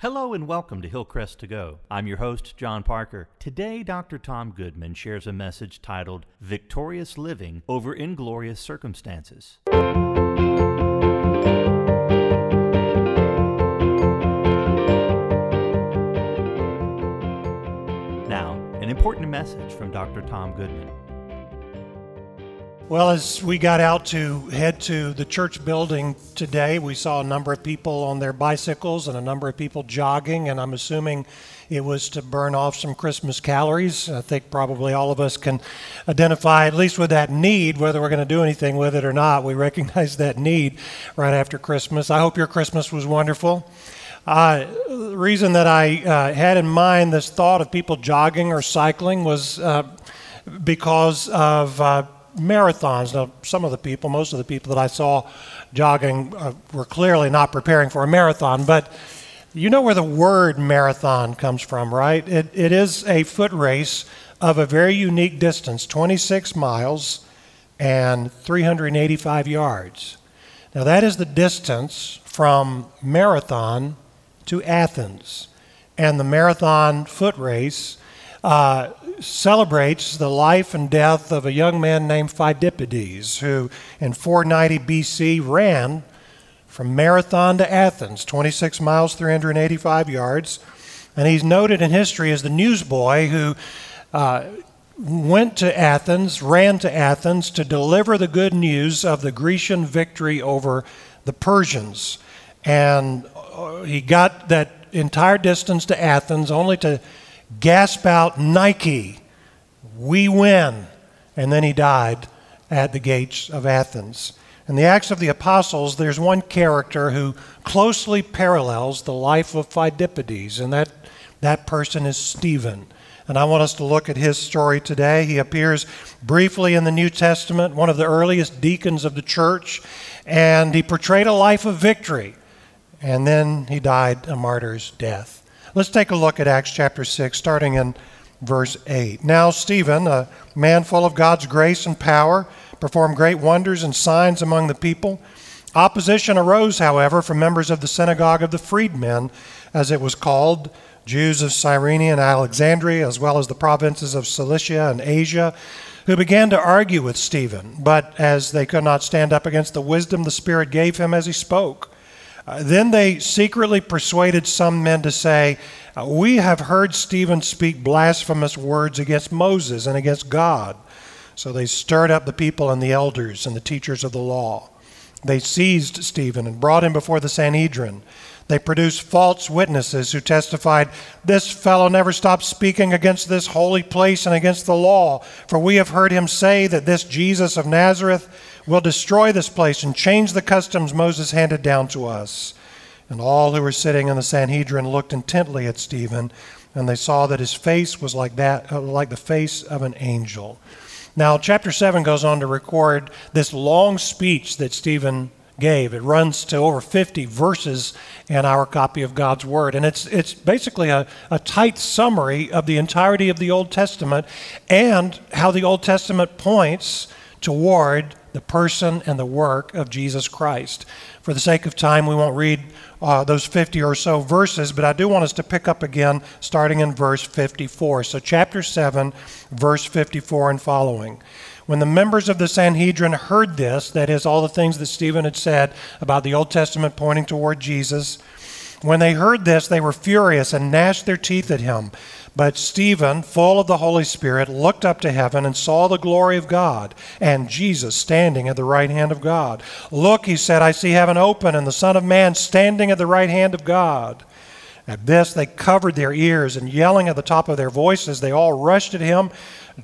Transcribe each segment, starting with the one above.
Hello and welcome to Hillcrest to Go. I'm your host, John Parker. Today, Dr. Tom Goodman shares a message titled Victorious Living Over Inglorious Circumstances. Now, an important message from Dr. Tom Goodman. Well, as we got out to head to the church building today, we saw a number of people on their bicycles and a number of people jogging, and I'm assuming it was to burn off some Christmas calories. I think probably all of us can identify, at least with that need, whether we're going to do anything with it or not. We recognize that need right after Christmas. I hope your Christmas was wonderful. Uh, the reason that I uh, had in mind this thought of people jogging or cycling was uh, because of uh, marathons. Now, some of the people, most of the people that I saw jogging uh, were clearly not preparing for a marathon, but you know where the word marathon comes from, right? It, it is a foot race of a very unique distance 26 miles and 385 yards. Now, that is the distance from Marathon to Athens. And the marathon foot race uh, celebrates the life and death of a young man named Phidippides, who in 490 BC ran from Marathon to Athens, 26 miles, 385 yards. And he's noted in history as the newsboy who uh, went to Athens, ran to Athens to deliver the good news of the Grecian victory over the Persians. And uh, he got that entire distance to Athens only to gasp out, Nike, we win. And then he died at the gates of Athens. In the Acts of the Apostles, there's one character who closely parallels the life of Phidippides, and that, that person is Stephen. And I want us to look at his story today. He appears briefly in the New Testament, one of the earliest deacons of the church, and he portrayed a life of victory. And then he died a martyr's death. Let's take a look at Acts chapter 6, starting in verse 8. Now, Stephen, a man full of God's grace and power, performed great wonders and signs among the people. Opposition arose, however, from members of the synagogue of the freedmen, as it was called, Jews of Cyrene and Alexandria, as well as the provinces of Cilicia and Asia, who began to argue with Stephen. But as they could not stand up against the wisdom the Spirit gave him as he spoke, uh, then they secretly persuaded some men to say, uh, We have heard Stephen speak blasphemous words against Moses and against God. So they stirred up the people and the elders and the teachers of the law. They seized Stephen and brought him before the Sanhedrin. They produced false witnesses who testified, This fellow never stopped speaking against this holy place and against the law. For we have heard him say that this Jesus of Nazareth will destroy this place and change the customs Moses handed down to us. And all who were sitting in the Sanhedrin looked intently at Stephen, and they saw that his face was like that, uh, like the face of an angel. Now, chapter 7 goes on to record this long speech that Stephen gave. It runs to over 50 verses in our copy of God's Word. And it's, it's basically a, a tight summary of the entirety of the Old Testament and how the Old Testament points toward the person and the work of Jesus Christ. For the sake of time, we won't read uh, those 50 or so verses, but I do want us to pick up again starting in verse 54. So, chapter 7, verse 54 and following. When the members of the Sanhedrin heard this, that is, all the things that Stephen had said about the Old Testament pointing toward Jesus, when they heard this, they were furious and gnashed their teeth at him. But Stephen, full of the Holy Spirit, looked up to heaven and saw the glory of God and Jesus standing at the right hand of God. Look, he said, I see heaven open and the Son of Man standing at the right hand of God. At this, they covered their ears and yelling at the top of their voices, they all rushed at him,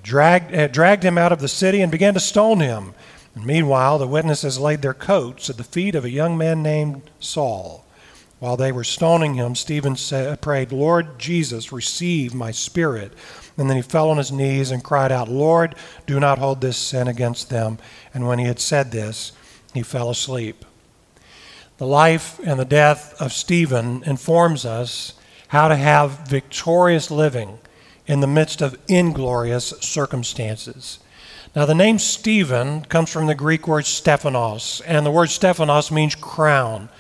dragged, uh, dragged him out of the city, and began to stone him. And meanwhile, the witnesses laid their coats at the feet of a young man named Saul. While they were stoning him, Stephen said, prayed, Lord Jesus, receive my spirit. And then he fell on his knees and cried out, Lord, do not hold this sin against them. And when he had said this, he fell asleep. The life and the death of Stephen informs us how to have victorious living in the midst of inglorious circumstances. Now, the name Stephen comes from the Greek word Stephanos, and the word Stephanos means crown.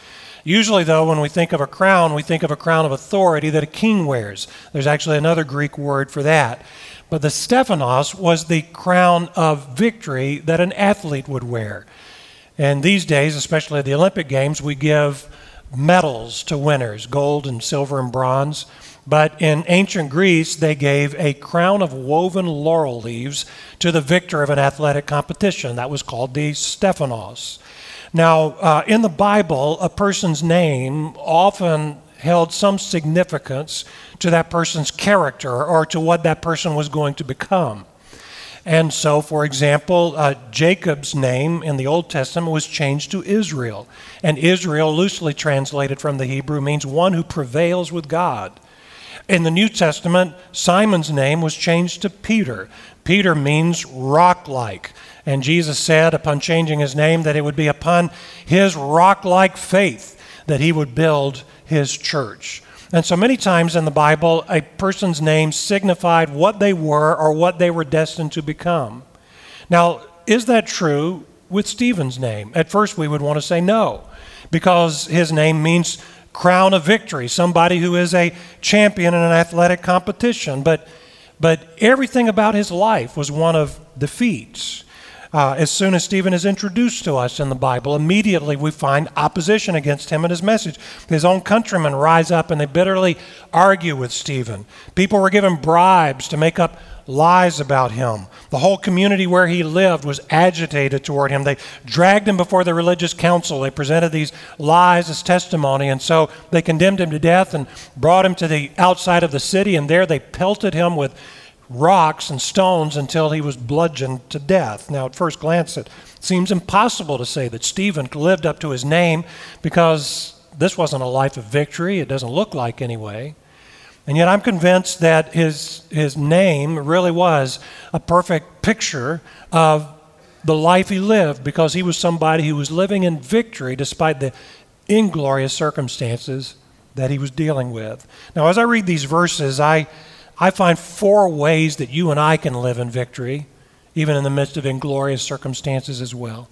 Usually, though, when we think of a crown, we think of a crown of authority that a king wears. There's actually another Greek word for that. But the Stephanos was the crown of victory that an athlete would wear. And these days, especially at the Olympic Games, we give medals to winners gold and silver and bronze. But in ancient Greece, they gave a crown of woven laurel leaves to the victor of an athletic competition. That was called the Stephanos. Now, uh, in the Bible, a person's name often held some significance to that person's character or to what that person was going to become. And so, for example, uh, Jacob's name in the Old Testament was changed to Israel. And Israel, loosely translated from the Hebrew, means one who prevails with God. In the New Testament, Simon's name was changed to Peter. Peter means rock like. And Jesus said, upon changing his name, that it would be upon his rock like faith that he would build his church. And so many times in the Bible, a person's name signified what they were or what they were destined to become. Now, is that true with Stephen's name? At first, we would want to say no, because his name means crown of victory, somebody who is a champion in an athletic competition. But, but everything about his life was one of defeats. Uh, as soon as Stephen is introduced to us in the Bible, immediately we find opposition against him and his message. His own countrymen rise up and they bitterly argue with Stephen. People were given bribes to make up lies about him. The whole community where he lived was agitated toward him. They dragged him before the religious council. They presented these lies as testimony, and so they condemned him to death and brought him to the outside of the city, and there they pelted him with rocks and stones until he was bludgeoned to death. Now, at first glance, it seems impossible to say that Stephen lived up to his name because this wasn't a life of victory. It doesn't look like, anyway. And yet, I'm convinced that his, his name really was a perfect picture of the life he lived because he was somebody who was living in victory despite the inglorious circumstances that he was dealing with. Now, as I read these verses, I I find four ways that you and I can live in victory, even in the midst of inglorious circumstances as well.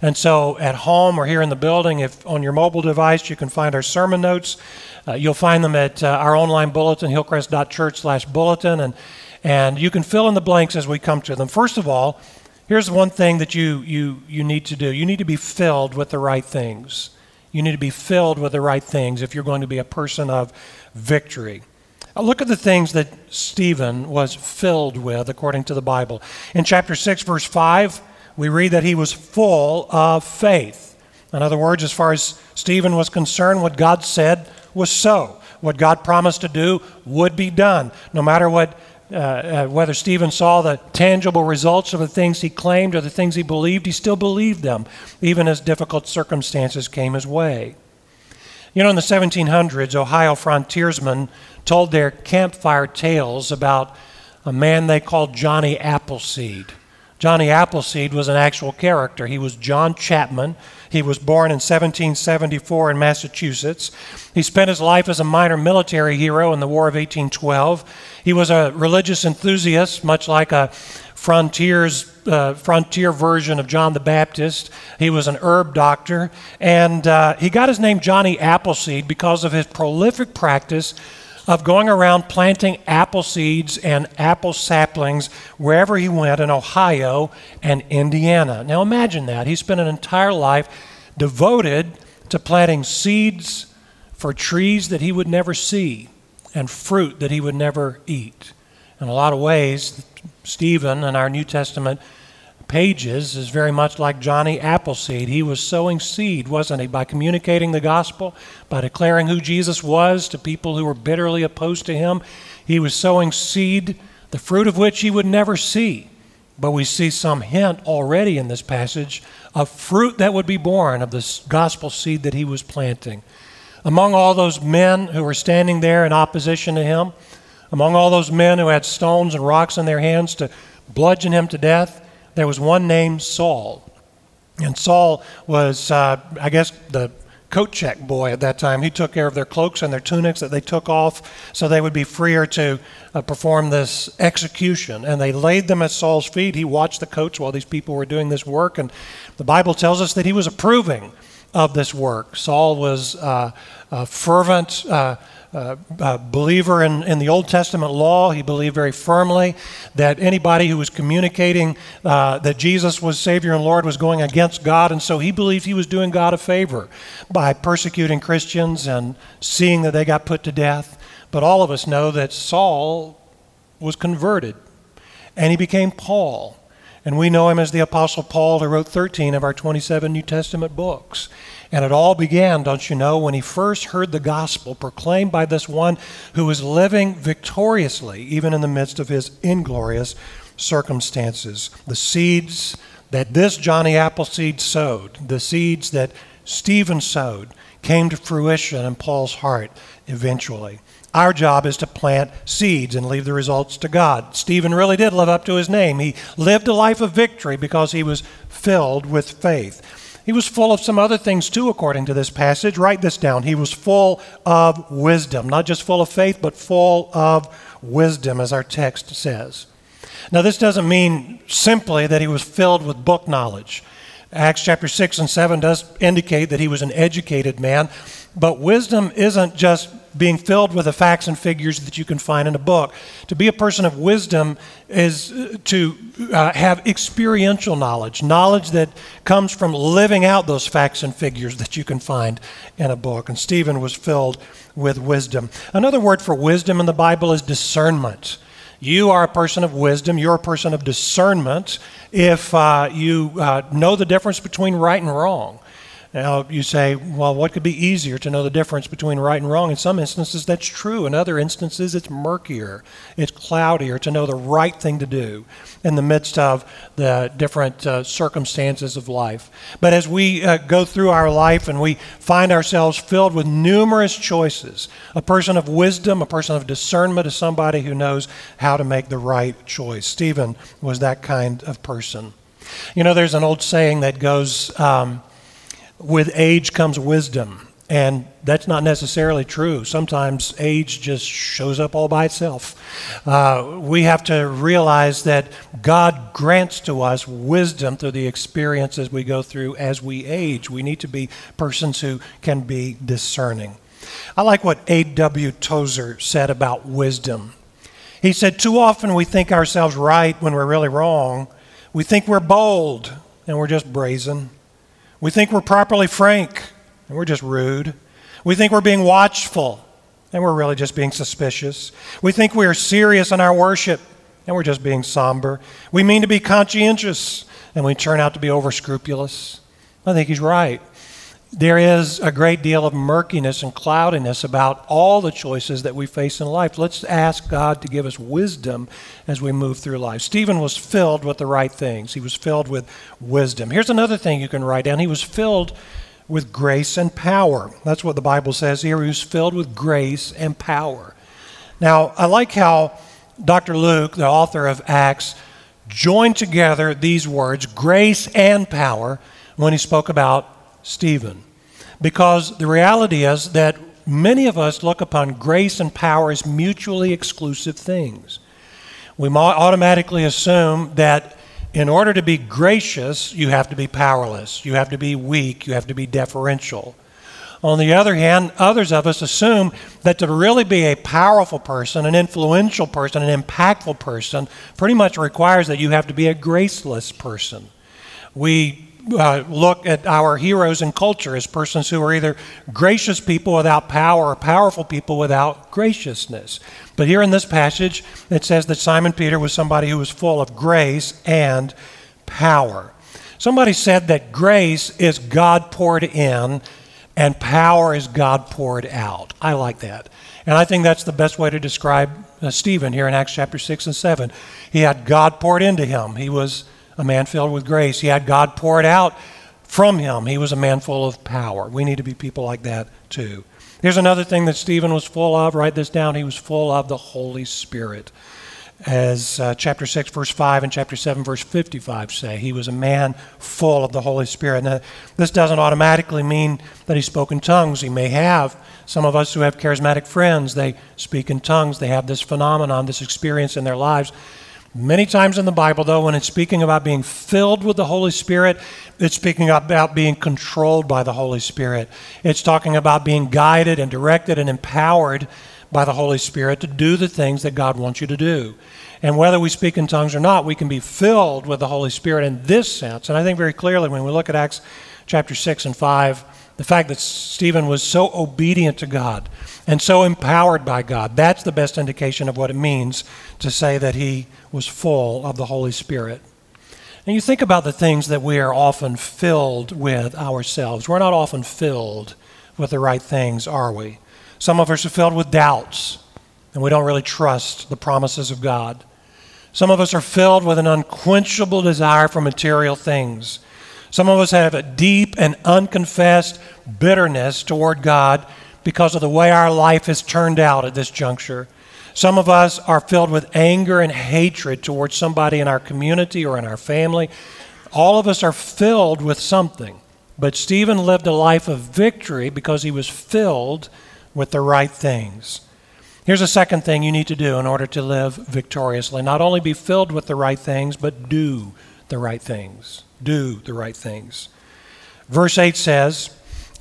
And so at home or here in the building, if on your mobile device, you can find our sermon notes. Uh, you'll find them at uh, our online bulletin, hillcrest.church slash bulletin, and, and you can fill in the blanks as we come to them. First of all, here's one thing that you, you, you need to do. You need to be filled with the right things. You need to be filled with the right things if you're going to be a person of victory. Look at the things that Stephen was filled with according to the Bible. In chapter 6, verse 5, we read that he was full of faith. In other words, as far as Stephen was concerned, what God said was so. What God promised to do would be done. No matter what, uh, uh, whether Stephen saw the tangible results of the things he claimed or the things he believed, he still believed them, even as difficult circumstances came his way. You know, in the 1700s, Ohio frontiersmen told their campfire tales about a man they called Johnny Appleseed. Johnny Appleseed was an actual character. He was John Chapman. He was born in 1774 in Massachusetts. He spent his life as a minor military hero in the War of 1812. He was a religious enthusiast, much like a frontiers uh, frontier version of John the Baptist. He was an herb doctor, and uh, he got his name Johnny Appleseed because of his prolific practice of going around planting apple seeds and apple saplings wherever he went in Ohio and Indiana. Now imagine that. He spent an entire life devoted to planting seeds for trees that he would never see and fruit that he would never eat. In a lot of ways, Stephen in our New Testament pages is very much like Johnny Appleseed. He was sowing seed, wasn't he, by communicating the gospel, by declaring who Jesus was to people who were bitterly opposed to him. He was sowing seed, the fruit of which he would never see. But we see some hint already in this passage of fruit that would be born of this gospel seed that he was planting. Among all those men who were standing there in opposition to him, among all those men who had stones and rocks in their hands to bludgeon him to death, there was one named Saul. And Saul was, uh, I guess, the coat check boy at that time. He took care of their cloaks and their tunics that they took off so they would be freer to uh, perform this execution. And they laid them at Saul's feet. He watched the coats while these people were doing this work. And the Bible tells us that he was approving of this work. Saul was uh, a fervent uh, believer in, in the Old Testament law. He believed very firmly that anybody who was communicating uh, that Jesus was Savior and Lord was going against God, and so he believed he was doing God a favor by persecuting Christians and seeing that they got put to death. But all of us know that Saul was converted and he became Paul. And we know him as the Apostle Paul, who wrote 13 of our 27 New Testament books. And it all began, don't you know, when he first heard the gospel proclaimed by this one who was living victoriously, even in the midst of his inglorious circumstances. The seeds that this Johnny Appleseed sowed, the seeds that Stephen sowed, came to fruition in Paul's heart eventually. Our job is to plant seeds and leave the results to God. Stephen really did live up to his name. He lived a life of victory because he was filled with faith. He was full of some other things too, according to this passage. Write this down. He was full of wisdom, not just full of faith, but full of wisdom, as our text says. Now, this doesn't mean simply that he was filled with book knowledge. Acts chapter 6 and 7 does indicate that he was an educated man, but wisdom isn't just being filled with the facts and figures that you can find in a book. To be a person of wisdom is uh, to uh, have experiential knowledge, knowledge that comes from living out those facts and figures that you can find in a book. And Stephen was filled with wisdom. Another word for wisdom in the Bible is discernment. You are a person of wisdom. You're a person of discernment if uh, you uh, know the difference between right and wrong. Now, you say, well, what could be easier to know the difference between right and wrong? In some instances, that's true. In other instances, it's murkier, it's cloudier to know the right thing to do in the midst of the different uh, circumstances of life. But as we uh, go through our life and we find ourselves filled with numerous choices, a person of wisdom, a person of discernment is somebody who knows how to make the right choice. Stephen was that kind of person. You know, there's an old saying that goes, um, with age comes wisdom. And that's not necessarily true. Sometimes age just shows up all by itself. Uh, we have to realize that God grants to us wisdom through the experiences we go through as we age. We need to be persons who can be discerning. I like what A.W. Tozer said about wisdom. He said, Too often we think ourselves right when we're really wrong. We think we're bold and we're just brazen. We think we're properly frank, and we're just rude. We think we're being watchful, and we're really just being suspicious. We think we are serious in our worship, and we're just being somber. We mean to be conscientious, and we turn out to be over scrupulous. I think he's right there is a great deal of murkiness and cloudiness about all the choices that we face in life. Let's ask God to give us wisdom as we move through life. Stephen was filled with the right things, he was filled with wisdom. Here's another thing you can write down he was filled with grace and power. That's what the Bible says here. He was filled with grace and power. Now, I like how Dr. Luke, the author of Acts, joined together these words, grace and power, when he spoke about Stephen. Because the reality is that many of us look upon grace and power as mutually exclusive things. We automatically assume that in order to be gracious, you have to be powerless, you have to be weak, you have to be deferential. On the other hand, others of us assume that to really be a powerful person, an influential person, an impactful person, pretty much requires that you have to be a graceless person. We uh, look at our heroes in culture as persons who are either gracious people without power or powerful people without graciousness. But here in this passage, it says that Simon Peter was somebody who was full of grace and power. Somebody said that grace is God poured in and power is God poured out. I like that. And I think that's the best way to describe uh, Stephen here in Acts chapter 6 and 7. He had God poured into him. He was a man filled with grace. He had God poured out from him. He was a man full of power. We need to be people like that too. Here's another thing that Stephen was full of. Write this down. He was full of the Holy Spirit. As uh, chapter 6, verse 5, and chapter 7, verse 55 say, he was a man full of the Holy Spirit. Now, this doesn't automatically mean that he spoke in tongues. He may have. Some of us who have charismatic friends, they speak in tongues. They have this phenomenon, this experience in their lives Many times in the Bible, though, when it's speaking about being filled with the Holy Spirit, it's speaking about being controlled by the Holy Spirit. It's talking about being guided and directed and empowered by the Holy Spirit to do the things that God wants you to do. And whether we speak in tongues or not, we can be filled with the Holy Spirit in this sense. And I think very clearly when we look at Acts chapter 6 and 5, the fact that Stephen was so obedient to God and so empowered by God, that's the best indication of what it means to say that he was full of the Holy Spirit. And you think about the things that we are often filled with ourselves. We're not often filled with the right things, are we? Some of us are filled with doubts, and we don't really trust the promises of God. Some of us are filled with an unquenchable desire for material things. Some of us have a deep and unconfessed bitterness toward God because of the way our life has turned out at this juncture. Some of us are filled with anger and hatred towards somebody in our community or in our family. All of us are filled with something. But Stephen lived a life of victory because he was filled with the right things. Here's a second thing you need to do in order to live victoriously not only be filled with the right things, but do the right things. Do the right things. Verse 8 says,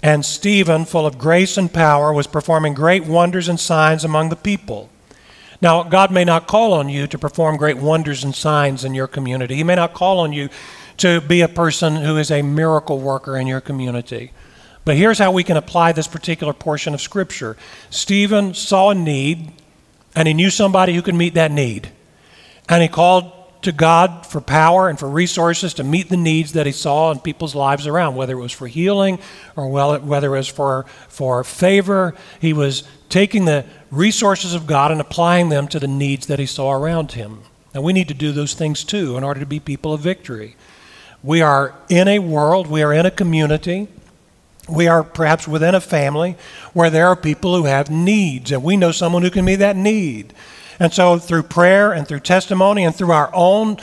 And Stephen, full of grace and power, was performing great wonders and signs among the people. Now, God may not call on you to perform great wonders and signs in your community. He may not call on you to be a person who is a miracle worker in your community. But here's how we can apply this particular portion of Scripture Stephen saw a need, and he knew somebody who could meet that need. And he called to God for power and for resources to meet the needs that he saw in people's lives around, whether it was for healing or whether it was for, for favor. He was taking the resources of God and applying them to the needs that he saw around him. And we need to do those things too in order to be people of victory. We are in a world, we are in a community, we are perhaps within a family where there are people who have needs, and we know someone who can meet that need. And so, through prayer and through testimony and through our own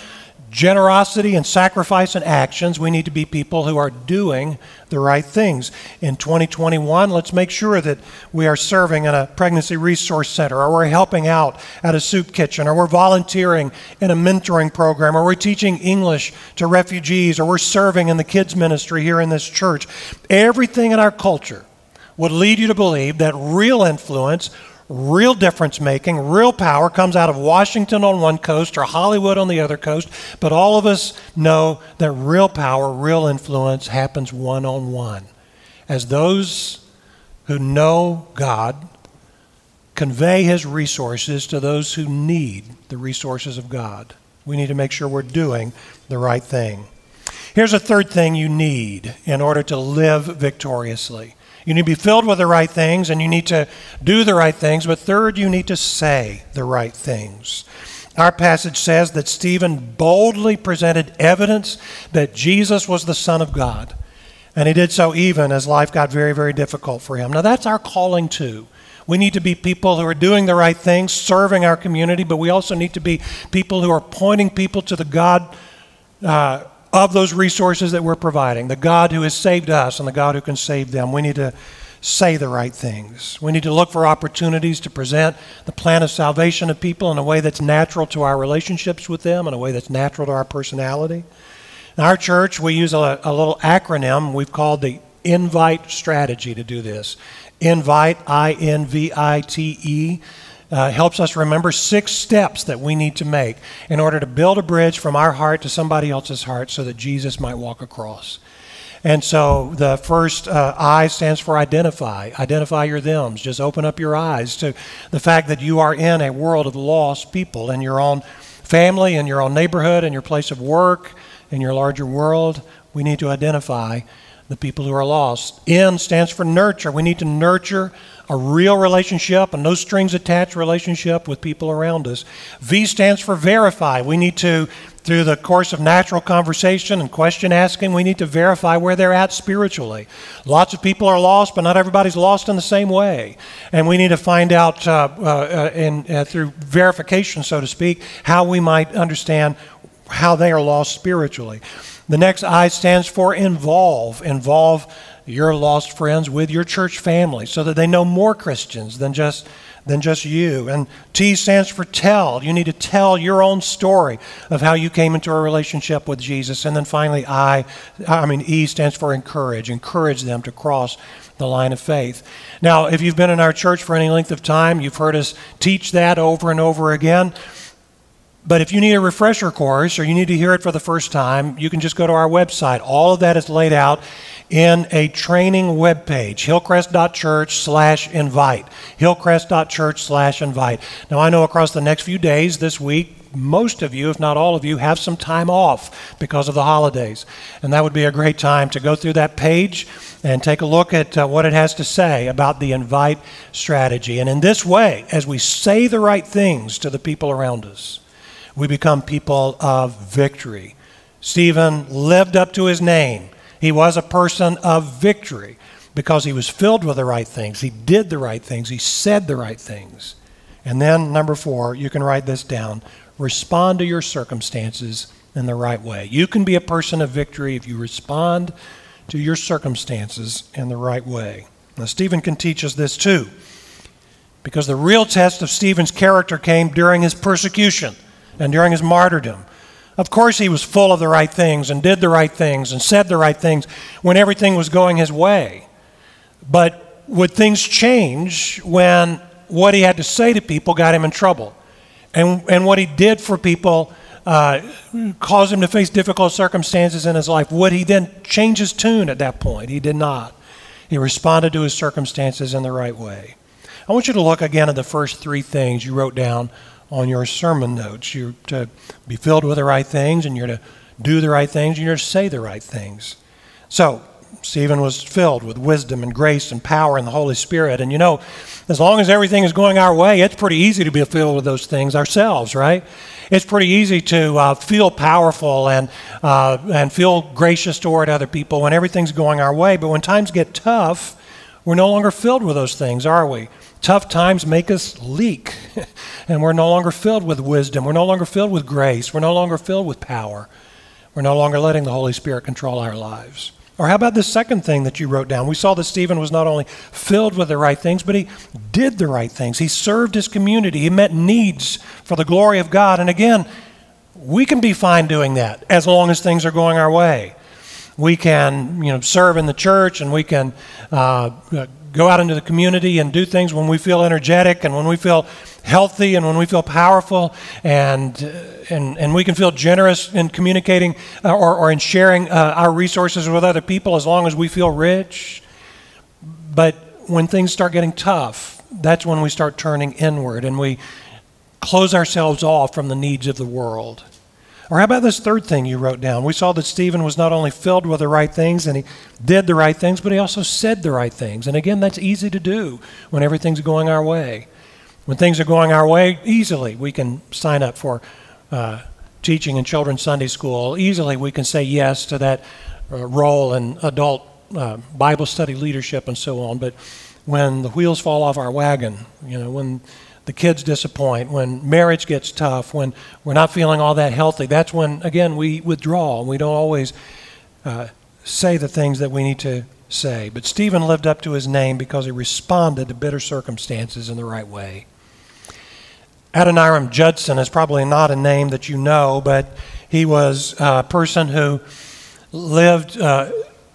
generosity and sacrifice and actions, we need to be people who are doing the right things. In 2021, let's make sure that we are serving in a pregnancy resource center, or we're helping out at a soup kitchen, or we're volunteering in a mentoring program, or we're teaching English to refugees, or we're serving in the kids' ministry here in this church. Everything in our culture would lead you to believe that real influence real difference making, real power comes out of Washington on one coast or Hollywood on the other coast, but all of us know that real power, real influence happens one on one. As those who know God convey his resources to those who need the resources of God, we need to make sure we're doing the right thing. Here's a third thing you need in order to live victoriously you need to be filled with the right things and you need to do the right things. But third, you need to say the right things. Our passage says that Stephen boldly presented evidence that Jesus was the Son of God. And he did so even as life got very, very difficult for him. Now, that's our calling too. We need to be people who are doing the right things, serving our community, but we also need to be people who are pointing people to the God uh, of those resources that we're providing, the God who has saved us and the God who can save them. We need to say the right things. We need to look for opportunities to present the plan of salvation to people in a way that's natural to our relationships with them, in a way that's natural to our personality. In our church, we use a, a little acronym we've called the INVITE strategy to do this. INVITE, I N V I T E uh, helps us remember six steps that we need to make in order to build a bridge from our heart to somebody else's heart so that Jesus might walk across. And so the first uh, I stands for identify. Identify your thems. Just open up your eyes to the fact that you are in a world of lost people in your own family, in your own neighborhood, in your place of work, in your larger world. We need to identify the people who are lost. N stands for nurture. We need to nurture a real relationship, a no strings attached relationship with people around us. V stands for verify. We need to, through the course of natural conversation and question asking, we need to verify where they're at spiritually. Lots of people are lost, but not everybody's lost in the same way. And we need to find out, uh, uh, in, uh, through verification, so to speak, how we might understand how they are lost spiritually. The next I stands for involve. Involve your lost friends with your church family so that they know more Christians than just than just you. And T stands for tell. You need to tell your own story of how you came into a relationship with Jesus. And then finally, I, I mean, E stands for encourage. Encourage them to cross the line of faith. Now, if you've been in our church for any length of time, you've heard us teach that over and over again. But if you need a refresher course or you need to hear it for the first time, you can just go to our website. All of that is laid out in a training web page, hillcrest.church slash invite. Hillcrest.church slash invite. Now, I know across the next few days this week, most of you, if not all of you, have some time off because of the holidays. And that would be a great time to go through that page and take a look at uh, what it has to say about the invite strategy. And in this way, as we say the right things to the people around us, we become people of victory. Stephen lived up to his name. He was a person of victory because he was filled with the right things. He did the right things. He said the right things. And then, number four, you can write this down respond to your circumstances in the right way. You can be a person of victory if you respond to your circumstances in the right way. Now, Stephen can teach us this too, because the real test of Stephen's character came during his persecution and during his martyrdom. Of course, he was full of the right things and did the right things and said the right things when everything was going his way. But would things change when what he had to say to people got him in trouble? And, and what he did for people uh, caused him to face difficult circumstances in his life. Would he then change his tune at that point? He did not. He responded to his circumstances in the right way. I want you to look again at the first three things you wrote down on your sermon notes. You're to be filled with the right things, and you're to do the right things, and you're to say the right things. So, Stephen was filled with wisdom and grace and power and the Holy Spirit. And you know, as long as everything is going our way, it's pretty easy to be filled with those things ourselves, right? It's pretty easy to uh, feel powerful and, uh, and feel gracious toward other people when everything's going our way. But when times get tough, we're no longer filled with those things, are we? Tough times make us leak, and we're no longer filled with wisdom. We're no longer filled with grace. We're no longer filled with power. We're no longer letting the Holy Spirit control our lives. Or how about the second thing that you wrote down? We saw that Stephen was not only filled with the right things, but he did the right things. He served his community, he met needs for the glory of God. And again, we can be fine doing that as long as things are going our way. We can, you know, serve in the church and we can uh, go out into the community and do things when we feel energetic and when we feel healthy and when we feel powerful and, uh, and, and we can feel generous in communicating uh, or, or in sharing uh, our resources with other people as long as we feel rich. But when things start getting tough, that's when we start turning inward and we close ourselves off from the needs of the world. Or how about this third thing you wrote down? We saw that Stephen was not only filled with the right things and he did the right things, but he also said the right things. And again, that's easy to do when everything's going our way. When things are going our way, easily we can sign up for uh, teaching in children's Sunday school. Easily we can say yes to that uh, role in adult uh, Bible study leadership and so on. But when the wheels fall off our wagon, you know, when the kids disappoint, when marriage gets tough, when we're not feeling all that healthy, that's when, again, we withdraw we don't always uh, say the things that we need to say. But Stephen lived up to his name because he responded to bitter circumstances in the right way. Adoniram Judson is probably not a name that you know, but he was a person who lived uh,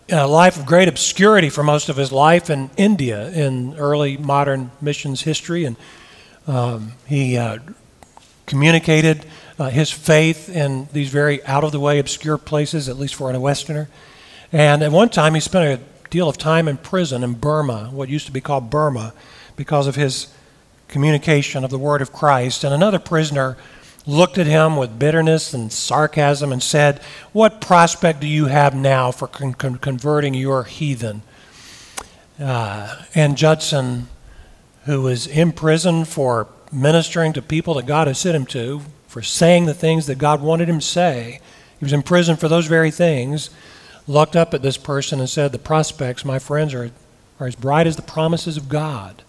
a life of great obscurity for most of his life in India in early modern missions history and um, he uh, communicated uh, his faith in these very out of the way, obscure places, at least for a Westerner. And at one time, he spent a deal of time in prison in Burma, what used to be called Burma, because of his communication of the word of Christ. And another prisoner looked at him with bitterness and sarcasm and said, What prospect do you have now for con- con- converting your heathen? Uh, and Judson who was in prison for ministering to people that God had sent him to, for saying the things that God wanted him to say. He was in prison for those very things. Looked up at this person and said, The prospects, my friends, are, are as bright as the promises of God.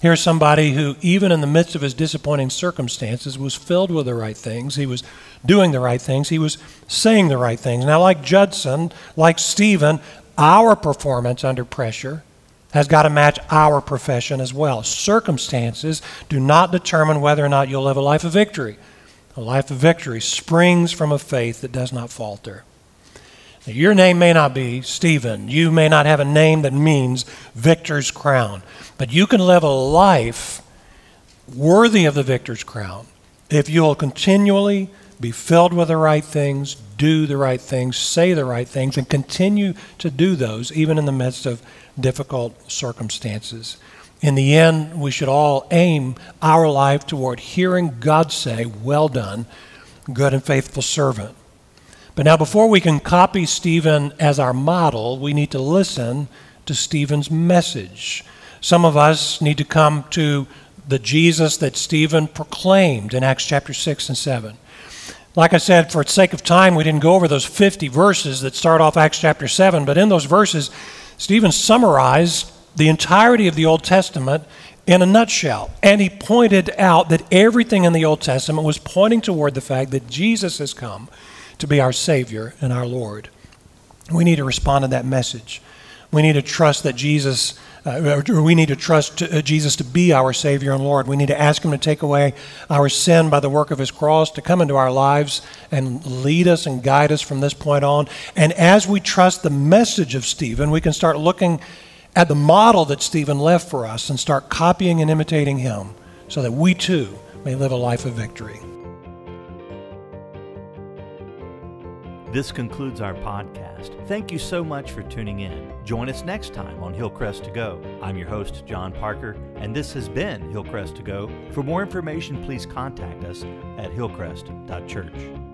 Here's somebody who, even in the midst of his disappointing circumstances, was filled with the right things. He was doing the right things. He was saying the right things. Now, like Judson, like Stephen, our performance under pressure has got to match our profession as well. Circumstances do not determine whether or not you'll live a life of victory. A life of victory springs from a faith that does not falter. Now, your name may not be Stephen. You may not have a name that means victor's crown. But you can live a life worthy of the victor's crown if you'll continually be filled with the right things, do the right things, say the right things, and continue to do those even in the midst of difficult circumstances. In the end, we should all aim our life toward hearing God say, Well done, good and faithful servant. But now, before we can copy Stephen as our model, we need to listen to Stephen's message. Some of us need to come to the Jesus that Stephen proclaimed in Acts chapter 6 and 7. Like I said, for the sake of time, we didn't go over those 50 verses that start off Acts chapter 7, but in those verses, Stephen summarized the entirety of the Old Testament in a nutshell. And he pointed out that everything in the Old Testament was pointing toward the fact that Jesus has come to be our Savior and our Lord. We need to respond to that message. We need to trust that Jesus uh, we need to trust uh, Jesus to be our Savior and Lord. We need to ask Him to take away our sin by the work of His cross, to come into our lives and lead us and guide us from this point on. And as we trust the message of Stephen, we can start looking at the model that Stephen left for us and start copying and imitating him so that we too may live a life of victory. This concludes our podcast. Thank you so much for tuning in. Join us next time on Hillcrest to Go. I'm your host, John Parker, and this has been Hillcrest to Go. For more information, please contact us at hillcrest.church.